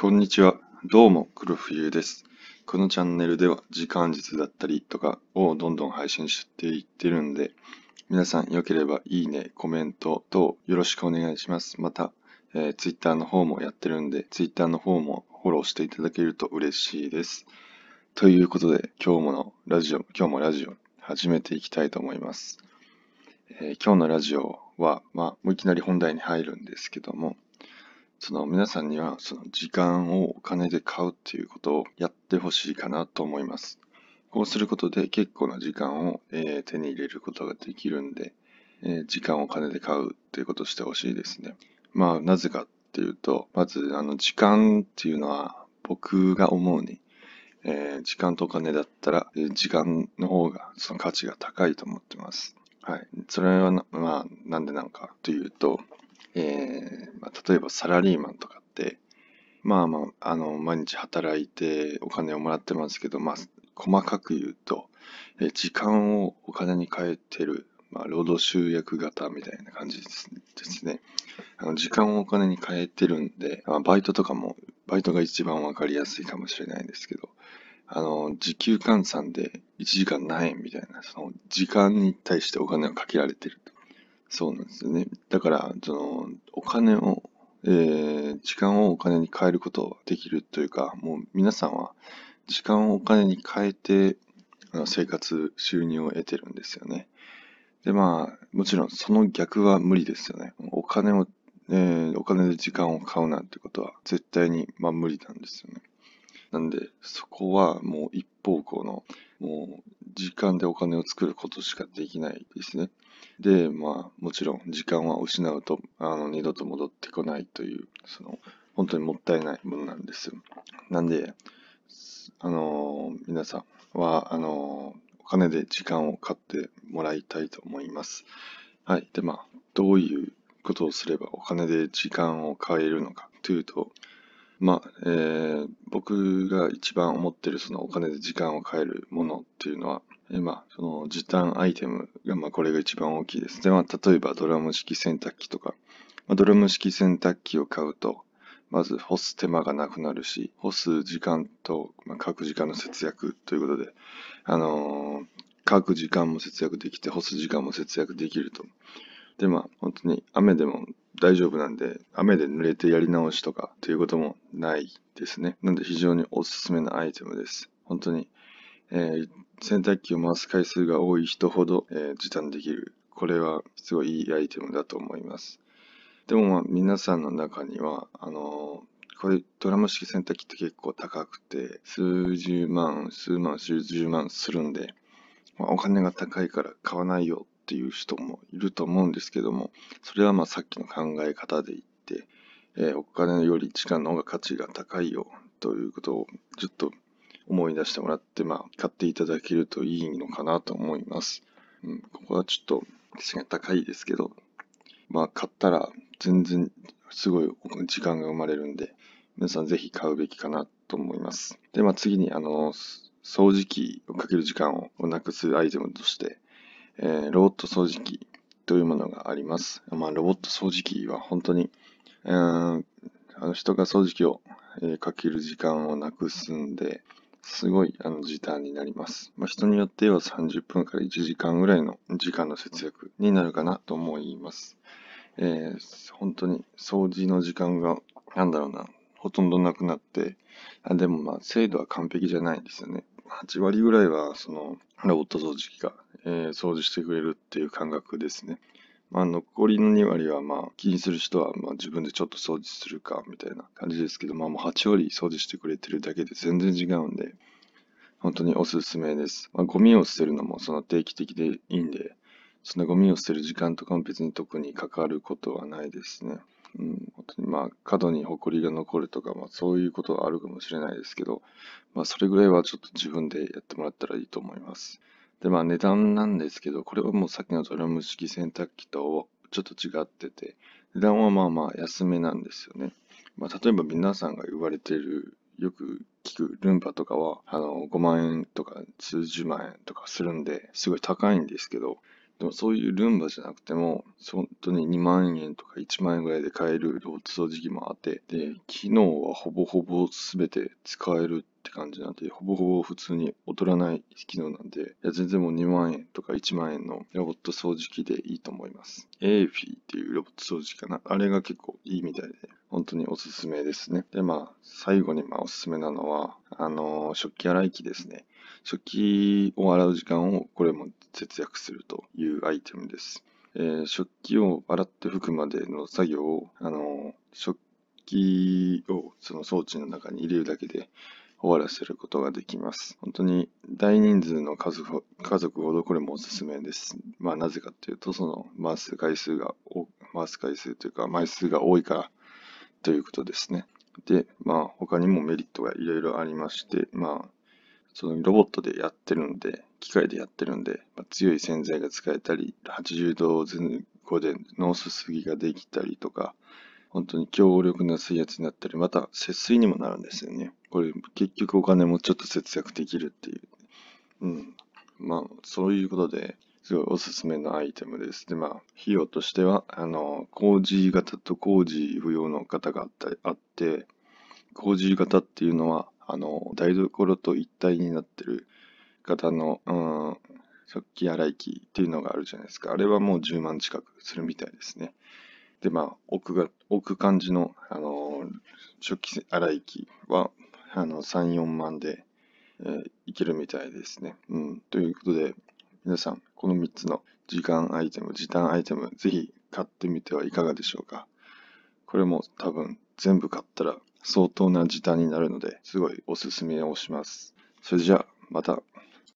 こんにちは。どうも、黒冬です。このチャンネルでは時間術だったりとかをどんどん配信していってるんで、皆さんよければいいね、コメント等よろしくお願いします。また、えー、Twitter の方もやってるんで、Twitter の方もフォローしていただけると嬉しいです。ということで、今日ものラジオ、今日もラジオ始めていきたいと思います。えー、今日のラジオは、まあ、もういきなり本題に入るんですけども、その皆さんにはその時間をお金で買うっていうことをやってほしいかなと思います。こうすることで結構な時間を、えー、手に入れることができるんで、えー、時間をお金で買うっていうことをしてほしいですね。まあ、なぜかっていうと、まず、あの、時間っていうのは、僕が思うに、えー、時間とお金だったら、えー、時間の方がその価値が高いと思ってます。はい。それはまあ、なんでなんかというと、えー、まあ、例えばサラリーマンとかって、まあまあ、あの、毎日働いてお金をもらってますけど、まあ、細かく言うと、えー、時間をお金に変えてる、まあ、労働集約型みたいな感じですね。あの時間をお金に変えてるんで、まあ、バイトとかも、バイトが一番わかりやすいかもしれないですけど、あの、時給換算で1時間何円みたいな、その時間に対してお金をかけられてる。そうなんですよね。だから、その、お金を、えー、時間をお金に変えることができるというか、もう皆さんは時間をお金に変えて、あの生活、収入を得てるんですよね。で、まあ、もちろんその逆は無理ですよね。お金を、えー、お金で時間を買うなんてことは絶対に、まあ、無理なんですよね。なんで、そこはもう一方向の、もう時間でお金を作ることしかできないですね。で、まあ、もちろん時間は失うと、あの、二度と戻ってこないという、その、本当にもったいないものなんですよ。なんで、あの、皆さんは、あの、お金で時間を買ってもらいたいと思います。はい。で、まあ、どういうことをすればお金で時間を買えるのかというと、まあ、えー、僕が一番思ってるそのお金で時間を買えるものっていうのは、えー、まあ、その時短アイテムが、まあ、これが一番大きいです。で、まあ、例えばドラム式洗濯機とか、まあ、ドラム式洗濯機を買うと、まず干す手間がなくなるし、干す時間と、まあ、書く時間の節約ということで、あのー、書く時間も節約できて、干す時間も節約できると。で、まあ、本当に雨でも大丈夫なんで、雨で濡れてやり直しとかということもないですね。なんで非常におすすめのアイテムです。本当に、えー、洗濯機を回す回数が多い人ほど、えー、時短できる。これはすごいいいアイテムだと思います。でもまあ皆さんの中には、あのー、これドラム式洗濯機って結構高くて、数十万、数万、数十万するんで、まあ、お金が高いから買わないよっていう人もいると思うんですけども、それはまあさっきの考え方で言って、えー、お金より時間の方が価値が高いよということをちょっと思い出してもらって、まあ、買っていただけるといいのかなと思います。うん、ここはちょっと、価値が高いですけど、まあ、買ったら全然すごい時間が生まれるんで、皆さんぜひ買うべきかなと思います。で、まあ次に、あの、掃除機をかける時間をなくすアイテムとして、えー、ロボット掃除機というものがあります。まあ、ロボット掃除機は本当に、えー、あの人が掃除機を、えー、かける時間をなくすんで、すごいあの時短になります。まあ、人によっては30分から1時間ぐらいの時間の節約になるかなと思います。えー、本当に掃除の時間が、なんだろうな、ほとんどなくなって、あでもまあ精度は完璧じゃないんですよね。8割ぐらいはそのロボット掃除機が、えー、掃除してくれるっていう感覚ですね。まあ、残りの2割は、まあ、気にする人は、まあ、自分でちょっと掃除するか、みたいな感じですけど、まあ、もう8割掃除してくれてるだけで全然違うんで、本当におすすめです。まあ、ゴミを捨てるのもその定期的でいいんで、そのゴミを捨てる時間とかも別に特にかかることはないですね。うん、本当にまあ、角に埃が残るとか、まあ、そういうことはあるかもしれないですけど、まあ、それぐらいはちょっと自分でやってもらったらいいと思います。で、まあ値段なんですけど、これはもうさっきのドラム式洗濯機とちょっと違ってて、値段はまあまあ安めなんですよね。まあ例えば皆さんが言われてる、よく聞くルンバとかは、あの、5万円とか数十万円とかするんで、すごい高いんですけど、でもそういうルンバじゃなくても、本当に2万円とか1万円ぐらいで買えるロボット掃除機もあって、で、機能はほぼほぼ全て使えるって感じなんで、ほぼほぼ普通に劣らない機能なんで、いや全然もう2万円とか1万円のロボット掃除機でいいと思います。エーフィーっていうロボット掃除機かな。あれが結構いいみたいで、本当におすすめですね。で、まあ、最後にまあおすすめなのは、あのー、食器洗い機ですね。食器を洗う時間をこれも節約するというアイテムです。えー、食器を洗って拭くまでの作業を、あの食器をその装置の中に入れるだけで終わらせることができます。本当に大人数の家族家族ほどこれもおすすめです。まあなぜかっていうと、その回す回数が、回す回数というか枚数が多いからということですね。で、まあ他にもメリットがいろいろありまして、まあそのロボットでやってるんで、機械でやってるんで、まあ、強い洗剤が使えたり、80度前後でノースすぎができたりとか、本当に強力な水圧になったり、また節水にもなるんですよね。これ結局お金もちょっと節約できるっていう。うん。まあ、そういうことで、すごいおすすめのアイテムです。で、まあ、費用としては、あの、工事型と工事不要の型があったあって、工事型っていうのは、あの、台所と一体になってる型の、うん、食器洗い機っていうのがあるじゃないですか。あれはもう10万近くするみたいですね。で、まあ、置くが、置く感じの、あの、食器洗い機は、あの、3、4万で、えー、いけるみたいですね。うん。ということで、皆さん、この3つの時間アイテム、時短アイテム、ぜひ買ってみてはいかがでしょうか。これも多分全部買ったら相当な時短になるので、すごいおすすめをします。それじゃあ、また。